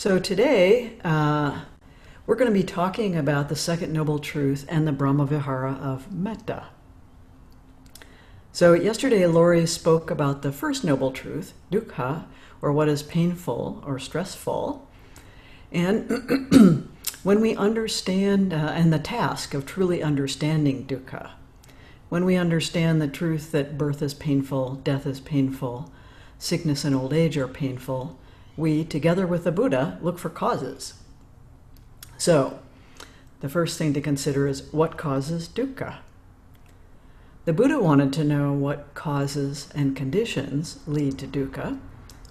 So today, uh, we're going to be talking about the second noble truth and the Brahmavihara of metta. So yesterday, Laurie spoke about the first noble truth, dukkha, or what is painful or stressful. And when we understand, uh, and the task of truly understanding dukkha, when we understand the truth that birth is painful, death is painful, sickness and old age are painful, we, together with the Buddha, look for causes. So, the first thing to consider is what causes dukkha? The Buddha wanted to know what causes and conditions lead to dukkha.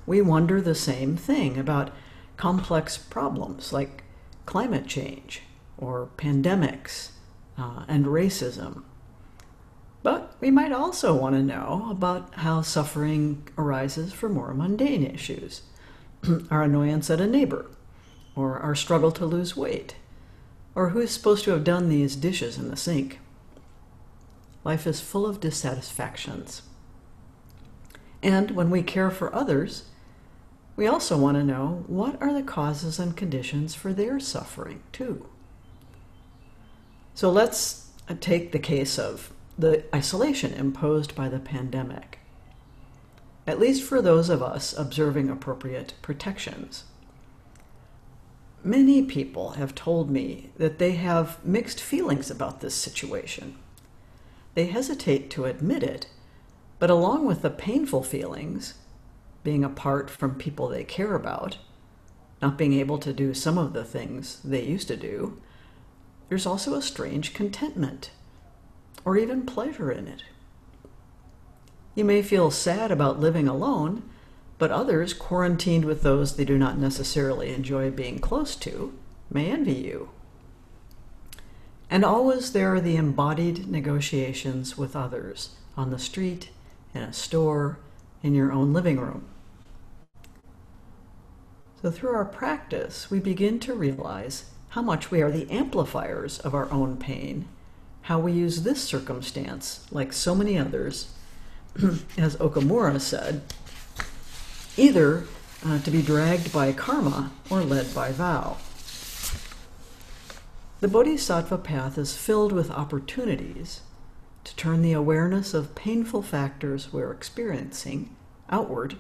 We wonder the same thing about complex problems like climate change or pandemics uh, and racism but we might also want to know about how suffering arises for more mundane issues our annoyance at a neighbor, or our struggle to lose weight, or who's supposed to have done these dishes in the sink. Life is full of dissatisfactions. And when we care for others, we also want to know what are the causes and conditions for their suffering, too. So let's uh, take the case of the isolation imposed by the pandemic, at least for those of us observing appropriate protections. Many people have told me that they have mixed feelings about this situation. They hesitate to admit it, but along with the painful feelings, being apart from people they care about, not being able to do some of the things they used to do, there's also a strange contentment or even pleasure in it. You may feel sad about living alone, but others, quarantined with those they do not necessarily enjoy being close to, may envy you. And always there are the embodied negotiations with others on the street, in a store, in your own living room. So, through our practice, we begin to realize how much we are the amplifiers of our own pain how we use this circumstance, like so many others, as Okumura said, either uh, to be dragged by karma or led by vow. The Bodhisattva path is filled with opportunities to turn the awareness of painful factors we're experiencing outward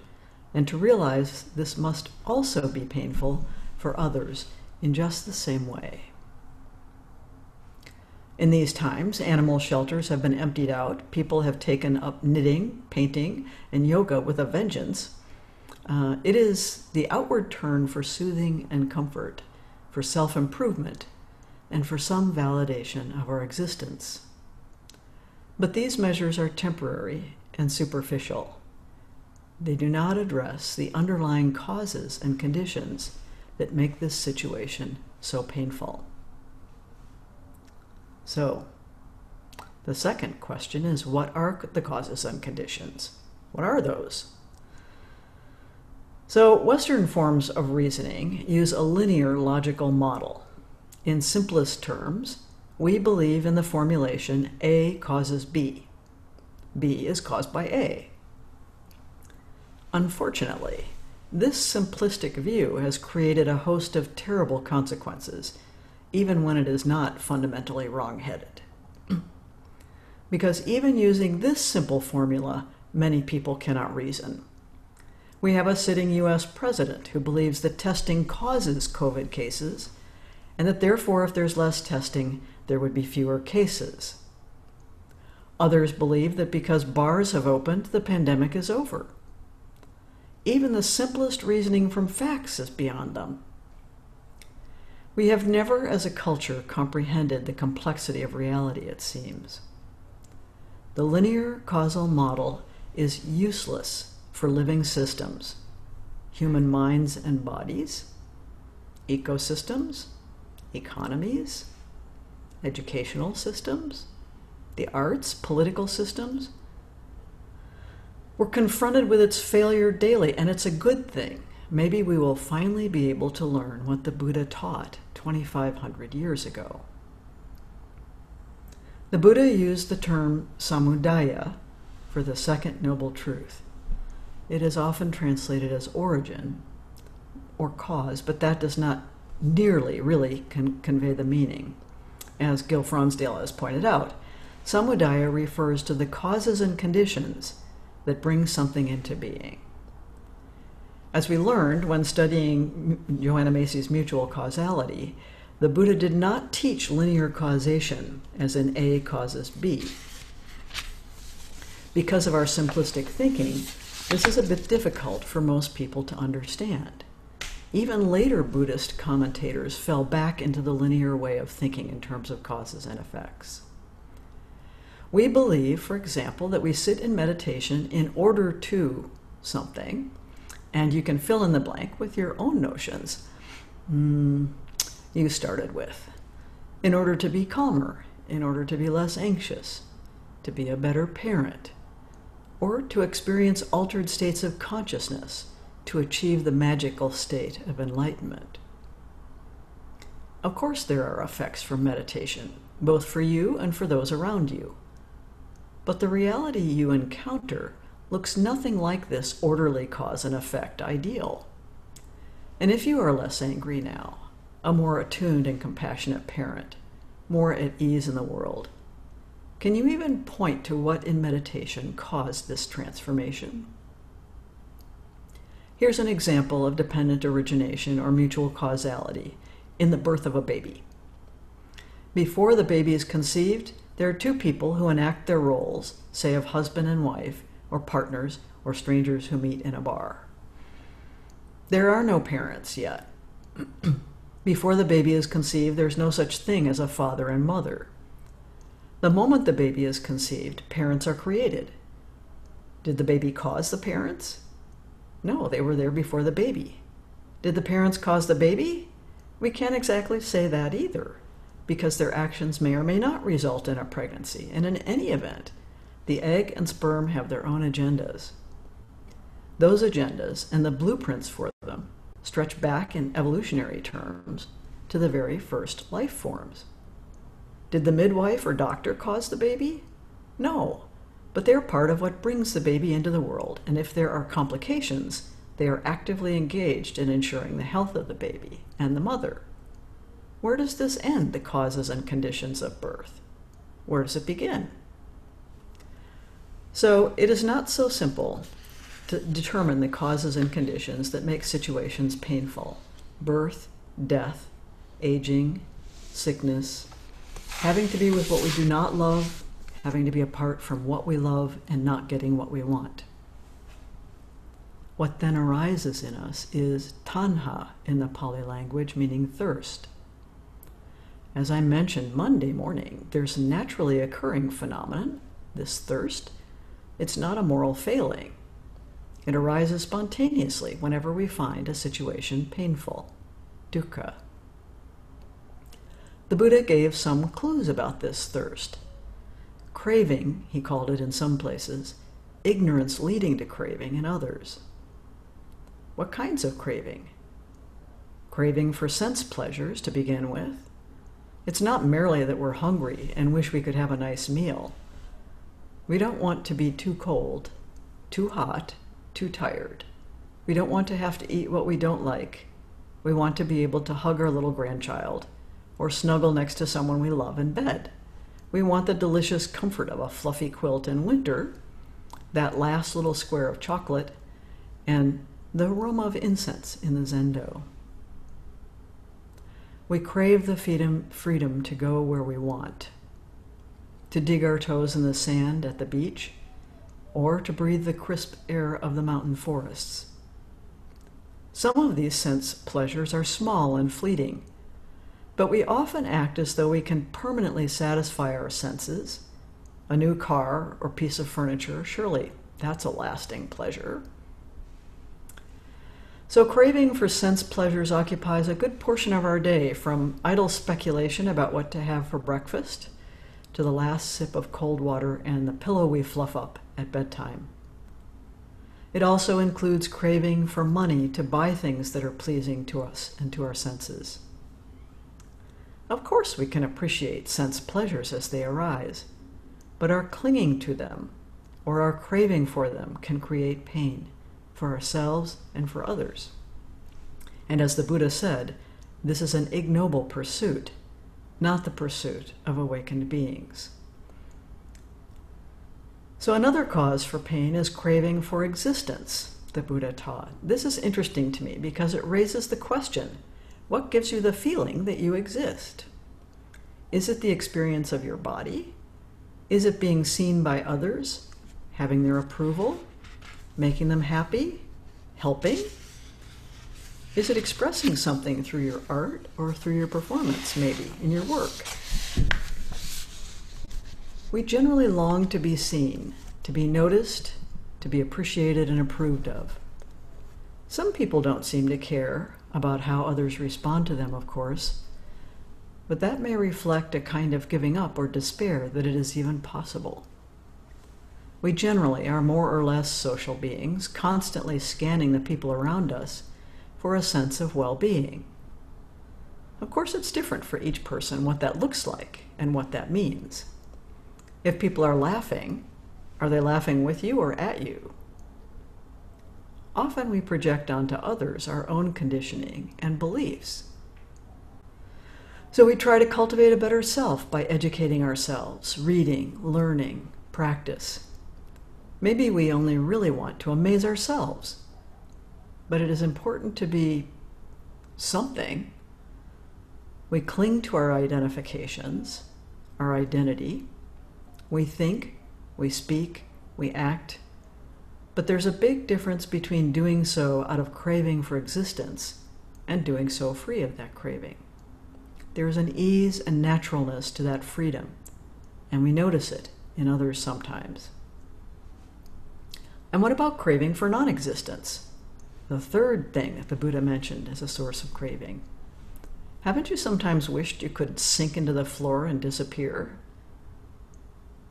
and to realize this must also be painful for others in just the same way. In these times, animal shelters have been emptied out. People have taken up knitting, painting, and yoga with a vengeance. Uh, it is the outward turn for soothing and comfort, for self improvement, and for some validation of our existence. But these measures are temporary and superficial. They do not address the underlying causes and conditions that make this situation so painful. So, the second question is what are the causes and conditions? What are those? So, Western forms of reasoning use a linear logical model. In simplest terms, we believe in the formulation A causes B. B is caused by A. Unfortunately, this simplistic view has created a host of terrible consequences even when it is not fundamentally wrong-headed. because even using this simple formula, many people cannot reason. We have a sitting US president who believes that testing causes COVID cases, and that therefore, if there's less testing, there would be fewer cases. Others believe that because bars have opened, the pandemic is over. Even the simplest reasoning from facts is beyond them. We have never, as a culture, comprehended the complexity of reality, it seems. The linear causal model is useless for living systems, human minds and bodies, ecosystems, economies, educational systems, the arts, political systems. We're confronted with its failure daily, and it's a good thing. Maybe we will finally be able to learn what the Buddha taught 2,500 years ago. The Buddha used the term samudaya for the second noble truth. It is often translated as origin, or cause, but that does not nearly really con- convey the meaning. As Gil Fronsdal has pointed out, samudaya refers to the causes and conditions that bring something into being. As we learned when studying Joanna Macy's mutual causality, the Buddha did not teach linear causation, as in A causes B. Because of our simplistic thinking, this is a bit difficult for most people to understand. Even later Buddhist commentators fell back into the linear way of thinking in terms of causes and effects. We believe, for example, that we sit in meditation in order to something, and you can fill in the blank with your own notions mm, you started with. In order to be calmer, in order to be less anxious, to be a better parent, or to experience altered states of consciousness to achieve the magical state of enlightenment. Of course, there are effects from meditation, both for you and for those around you. But the reality you encounter looks nothing like this orderly cause and effect ideal. And if you are less angry now, a more attuned and compassionate parent, more at ease in the world, can you even point to what in meditation caused this transformation? Here's an example of dependent origination or mutual causality in the birth of a baby. Before the baby is conceived, there are two people who enact their roles, say of husband and wife, or partners, or strangers who meet in a bar. There are no parents yet. Before the baby is conceived, there's no such thing as a father and mother. The moment the baby is conceived, parents are created. Did the baby cause the parents? No, they were there before the baby. Did the parents cause the baby? We can't exactly say that either, because their actions may or may not result in a pregnancy, and in any event, the egg and sperm have their own agendas. Those agendas and the blueprints for them stretch back in evolutionary terms to the very first life forms. Did the midwife or doctor cause the baby? No, but they're part of what brings the baby into the world, and if there are complications, they are actively engaged in ensuring the health of the baby and the mother. Where does this end, the causes and conditions of birth? Where does it begin? So it is not so simple to determine the causes and conditions that make situations painful birth, death, aging, sickness, having to be with what we do not love, having to be apart from what we love, and not getting what we want. What then arises in us is tanha in the Pali language, meaning thirst. As I mentioned Monday morning, there's a naturally occurring phenomenon, this thirst, it's not a moral failing. It arises spontaneously whenever we find a situation painful. Dukkha. The Buddha gave some clues about this thirst. Craving, he called it in some places, ignorance leading to craving in others. What kinds of craving? Craving for sense pleasures to begin with. It's not merely that we're hungry and wish we could have a nice meal. We don't want to be too cold, too hot, too tired. We don't want to have to eat what we don't like. We want to be able to hug our little grandchild or snuggle next to someone we love in bed. We want the delicious comfort of a fluffy quilt in winter, that last little square of chocolate, and the aroma of incense in the zendo. We crave the freedom, freedom to go where we want, to dig our toes in the sand at the beach, or to breathe the crisp air of the mountain forests. Some of these sense pleasures are small and fleeting, but we often act as though we can permanently satisfy our senses. A new car or piece of furniture, surely that's a lasting pleasure. So, craving for sense pleasures occupies a good portion of our day, from idle speculation about what to have for breakfast to the last sip of cold water and the pillow we fluff up at bedtime. It also includes craving for money to buy things that are pleasing to us and to our senses. Of course, we can appreciate sense pleasures as they arise, but our clinging to them or our craving for them can create pain for ourselves and for others. And as the Buddha said, this is an ignoble pursuit, not the pursuit of awakened beings. So, another cause for pain is craving for existence, the Buddha taught. This is interesting to me because it raises the question what gives you the feeling that you exist? Is it the experience of your body? Is it being seen by others, having their approval, making them happy, helping? Is it expressing something through your art or through your performance, maybe, in your work? We generally long to be seen, to be noticed, to be appreciated and approved of. Some people don't seem to care about how others respond to them, of course, but that may reflect a kind of giving up or despair that it is even possible. We generally are more or less social beings, constantly scanning the people around us for a sense of well being. Of course, it's different for each person what that looks like and what that means. If people are laughing, are they laughing with you or at you? Often we project onto others our own conditioning and beliefs. So we try to cultivate a better self by educating ourselves, reading, learning, practice. Maybe we only really want to amaze ourselves. But it is important to be something. We cling to our identifications, our identity. We think, we speak, we act. But there's a big difference between doing so out of craving for existence and doing so free of that craving. There is an ease and naturalness to that freedom, and we notice it in others sometimes. And what about craving for non existence? The third thing that the Buddha mentioned as a source of craving. Haven't you sometimes wished you could sink into the floor and disappear?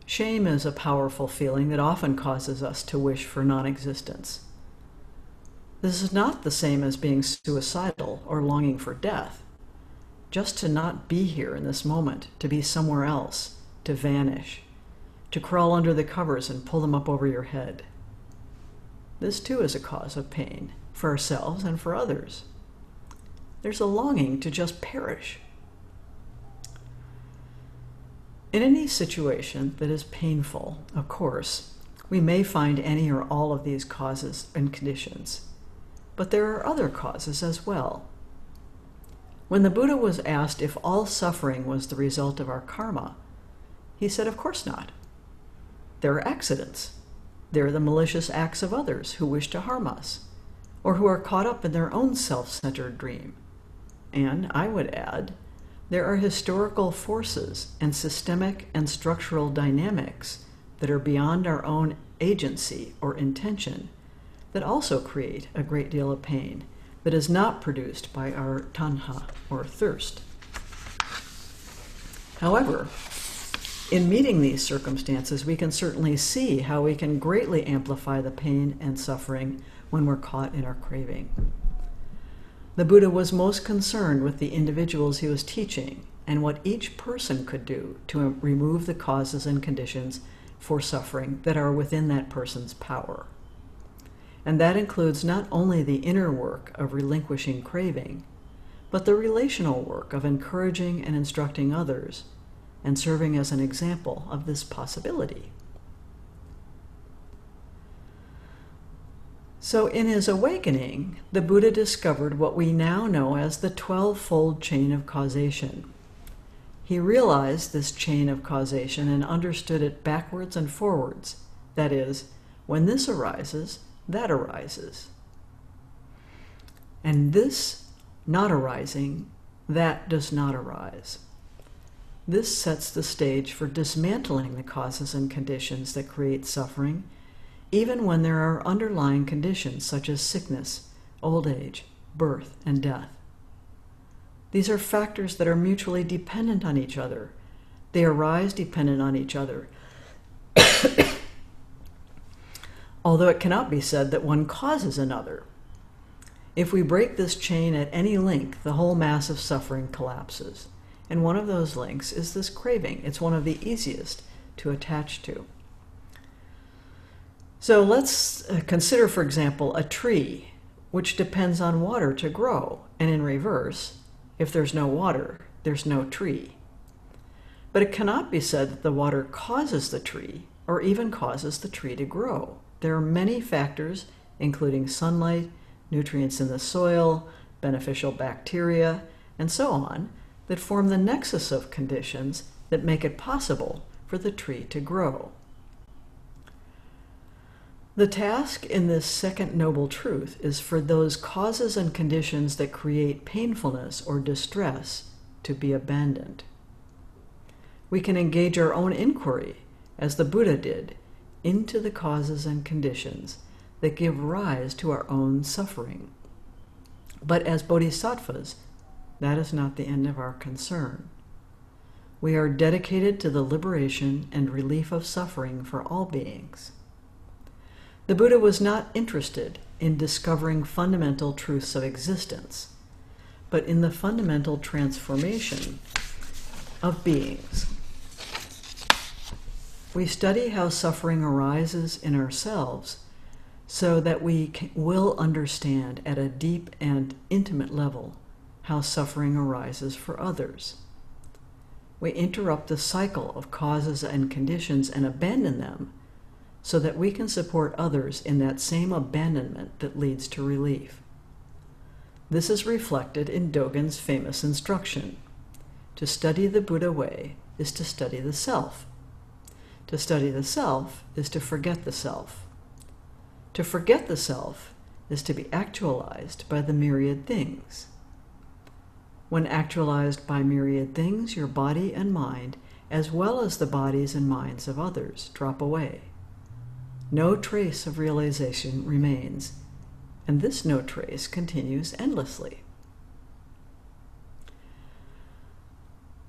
Shame is a powerful feeling that often causes us to wish for non existence. This is not the same as being suicidal or longing for death. Just to not be here in this moment, to be somewhere else, to vanish, to crawl under the covers and pull them up over your head. This too is a cause of pain for ourselves and for others. There's a longing to just perish. In any situation that is painful, of course, we may find any or all of these causes and conditions. But there are other causes as well. When the Buddha was asked if all suffering was the result of our karma, he said, Of course not. There are accidents. There are the malicious acts of others who wish to harm us, or who are caught up in their own self centered dream. And, I would add, there are historical forces and systemic and structural dynamics that are beyond our own agency or intention that also create a great deal of pain that is not produced by our tanha or thirst. However, in meeting these circumstances, we can certainly see how we can greatly amplify the pain and suffering when we're caught in our craving. The Buddha was most concerned with the individuals he was teaching and what each person could do to remove the causes and conditions for suffering that are within that person's power. And that includes not only the inner work of relinquishing craving, but the relational work of encouraging and instructing others and serving as an example of this possibility. So, in his awakening, the Buddha discovered what we now know as the 12 fold chain of causation. He realized this chain of causation and understood it backwards and forwards. That is, when this arises, that arises. And this not arising, that does not arise. This sets the stage for dismantling the causes and conditions that create suffering, even when there are underlying conditions such as sickness, old age, birth, and death. These are factors that are mutually dependent on each other. They arise dependent on each other. although it cannot be said that one causes another. If we break this chain at any link, the whole mass of suffering collapses. And one of those links is this craving. It's one of the easiest to attach to. So let's uh, consider, for example, a tree which depends on water to grow, and in reverse, if there's no water, there's no tree. But it cannot be said that the water causes the tree or even causes the tree to grow. There are many factors, including sunlight, nutrients in the soil, beneficial bacteria, and so on, that form the nexus of conditions that make it possible for the tree to grow. The task in this second noble truth is for those causes and conditions that create painfulness or distress to be abandoned. We can engage our own inquiry, as the Buddha did, into the causes and conditions that give rise to our own suffering. But as bodhisattvas, that is not the end of our concern. We are dedicated to the liberation and relief of suffering for all beings. The Buddha was not interested in discovering fundamental truths of existence, but in the fundamental transformation of beings. We study how suffering arises in ourselves so that we will understand at a deep and intimate level how suffering arises for others. We interrupt the cycle of causes and conditions and abandon them so that we can support others in that same abandonment that leads to relief. This is reflected in Dogen's famous instruction. To study the Buddha way is to study the self. To study the self is to forget the self. To forget the self is to be actualized by the myriad things. When actualized by myriad things, your body and mind, as well as the bodies and minds of others, drop away. No trace of realization remains, and this no trace continues endlessly.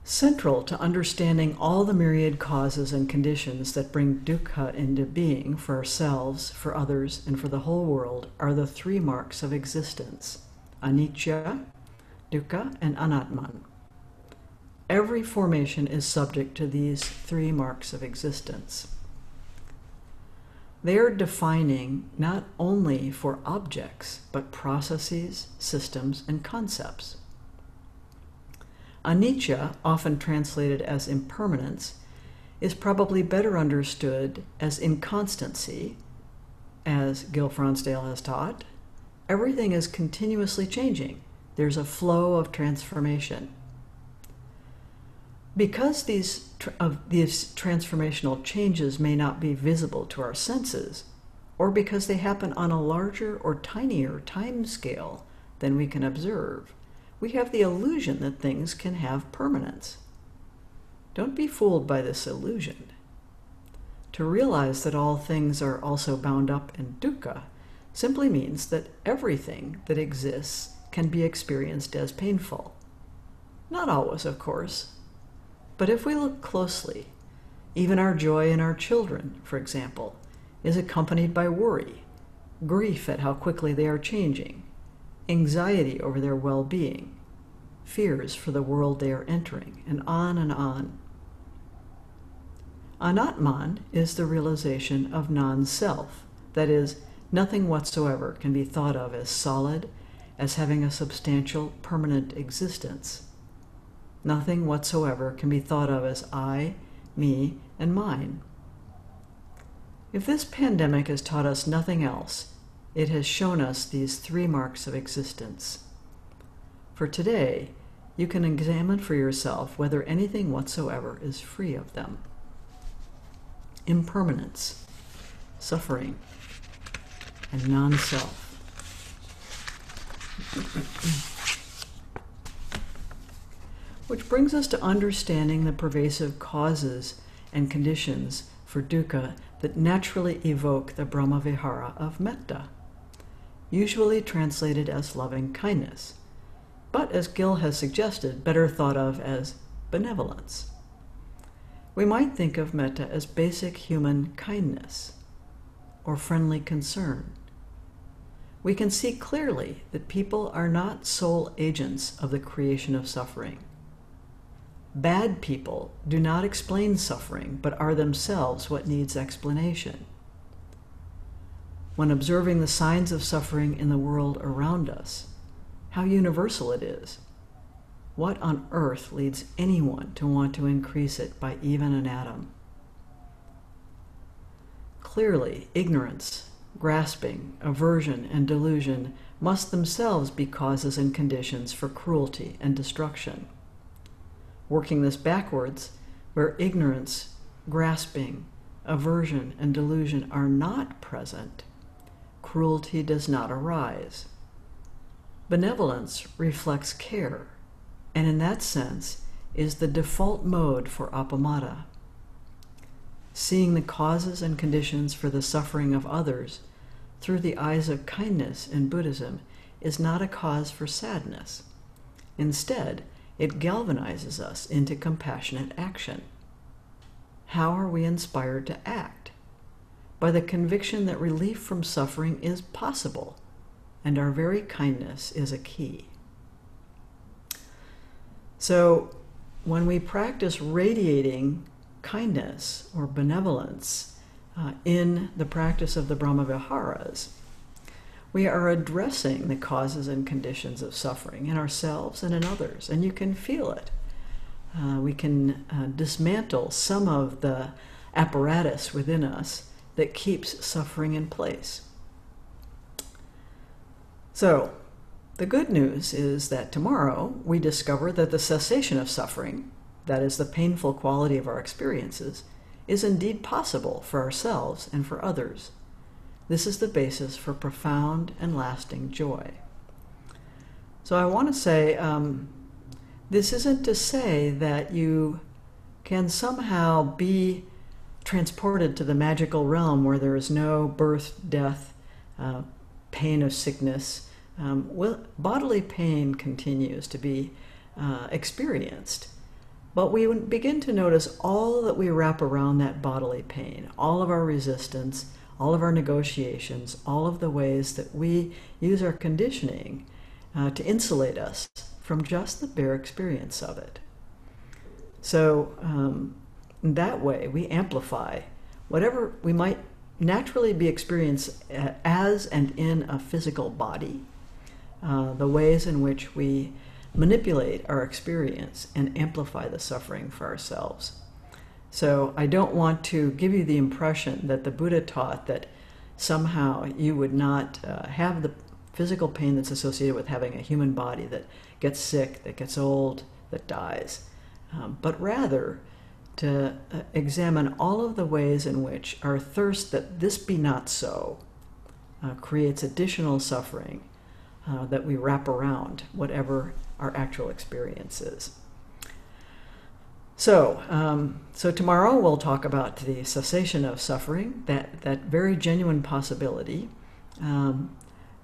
Central to understanding all the myriad causes and conditions that bring dukkha into being for ourselves, for others, and for the whole world are the three marks of existence anicca, dukkha, and anatman. Every formation is subject to these three marks of existence. They are defining not only for objects, but processes, systems, and concepts. Anicca, often translated as impermanence, is probably better understood as inconstancy, as Gil Fronsdal has taught. Everything is continuously changing. There's a flow of transformation. Because these, of these transformational changes may not be visible to our senses, or because they happen on a larger or tinier time scale than we can observe, we have the illusion that things can have permanence. Don't be fooled by this illusion. To realize that all things are also bound up in dukkha simply means that everything that exists can be experienced as painful. Not always, of course. But if we look closely, even our joy in our children, for example, is accompanied by worry, grief at how quickly they are changing, anxiety over their well being, fears for the world they are entering, and on and on. Anatman is the realization of non self, that is, nothing whatsoever can be thought of as solid, as having a substantial, permanent existence. Nothing whatsoever can be thought of as I, me, and mine. If this pandemic has taught us nothing else, it has shown us these three marks of existence. For today, you can examine for yourself whether anything whatsoever is free of them. Impermanence, suffering, and non self. Which brings us to understanding the pervasive causes and conditions for dukkha that naturally evoke the Brahmavihara of metta, usually translated as loving kindness, but as Gil has suggested, better thought of as benevolence. We might think of metta as basic human kindness or friendly concern. We can see clearly that people are not sole agents of the creation of suffering. Bad people do not explain suffering, but are themselves what needs explanation. when observing the signs of suffering in the world around us, how universal it is. What on earth leads anyone to want to increase it by even an atom? Clearly, ignorance, grasping, aversion, and delusion must themselves be causes and conditions for cruelty and destruction. Working this backwards, where ignorance, grasping, aversion, and delusion are not present, cruelty does not arise. Benevolence reflects care, and in that sense is the default mode for appamada. Seeing the causes and conditions for the suffering of others through the eyes of kindness in Buddhism is not a cause for sadness. Instead, it galvanizes us into compassionate action. How are we inspired to act? By the conviction that relief from suffering is possible, and our very kindness is a key. So, when we practice radiating kindness or benevolence, uh, in the practice of the Brahmaviharas, we are addressing the causes and conditions of suffering in ourselves and in others, and you can feel it. Uh, we can uh, dismantle some of the apparatus within us that keeps suffering in place. So, the good news is that tomorrow we discover that the cessation of suffering, that is, the painful quality of our experiences, is indeed possible for ourselves and for others. This is the basis for profound and lasting joy. So I want to say um, this isn't to say that you can somehow be transported to the magical realm where there is no birth, death, uh, pain of sickness. Um, well, bodily pain continues to be uh, experienced. But we begin to notice all that we wrap around that bodily pain, all of our resistance, all of our negotiations, all of the ways that we use our conditioning uh, to insulate us from just the bare experience of it. So, um, in that way, we amplify whatever we might naturally be experienced as and in a physical body, uh, the ways in which we manipulate our experience and amplify the suffering for ourselves. So I don't want to give you the impression that the Buddha taught that somehow you would not uh, have the physical pain that's associated with having a human body that gets sick, that gets old, that dies, um, but rather to uh, examine all of the ways in which our thirst that this be not so uh, creates additional suffering uh, that we wrap around whatever our actual experiences. So, um, so tomorrow we'll talk about the cessation of suffering, that, that very genuine possibility, um,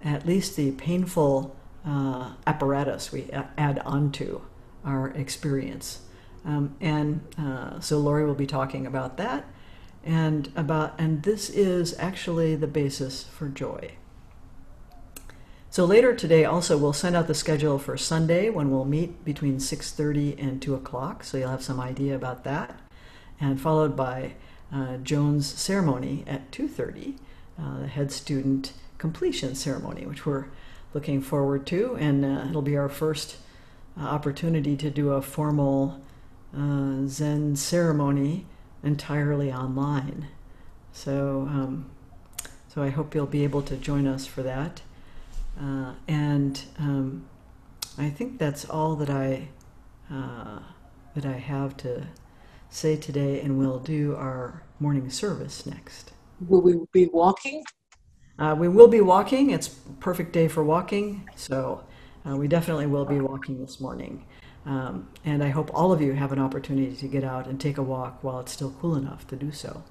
at least the painful uh, apparatus we add onto our experience. Um, and uh, so Laurie will be talking about that and about, and this is actually the basis for joy. So later today also we'll send out the schedule for Sunday when we'll meet between 6.30 and 2 o'clock, so you'll have some idea about that. And followed by uh, Joan's ceremony at 2.30, uh, the head student completion ceremony, which we're looking forward to. And uh, it'll be our first uh, opportunity to do a formal uh, Zen ceremony entirely online. So, um, so I hope you'll be able to join us for that. Uh, and um, I think that's all that I uh, that I have to say today, and we'll do our morning service next. Will we be walking? Uh, we will be walking. It's perfect day for walking, so uh, we definitely will be walking this morning. Um, and I hope all of you have an opportunity to get out and take a walk while it's still cool enough to do so.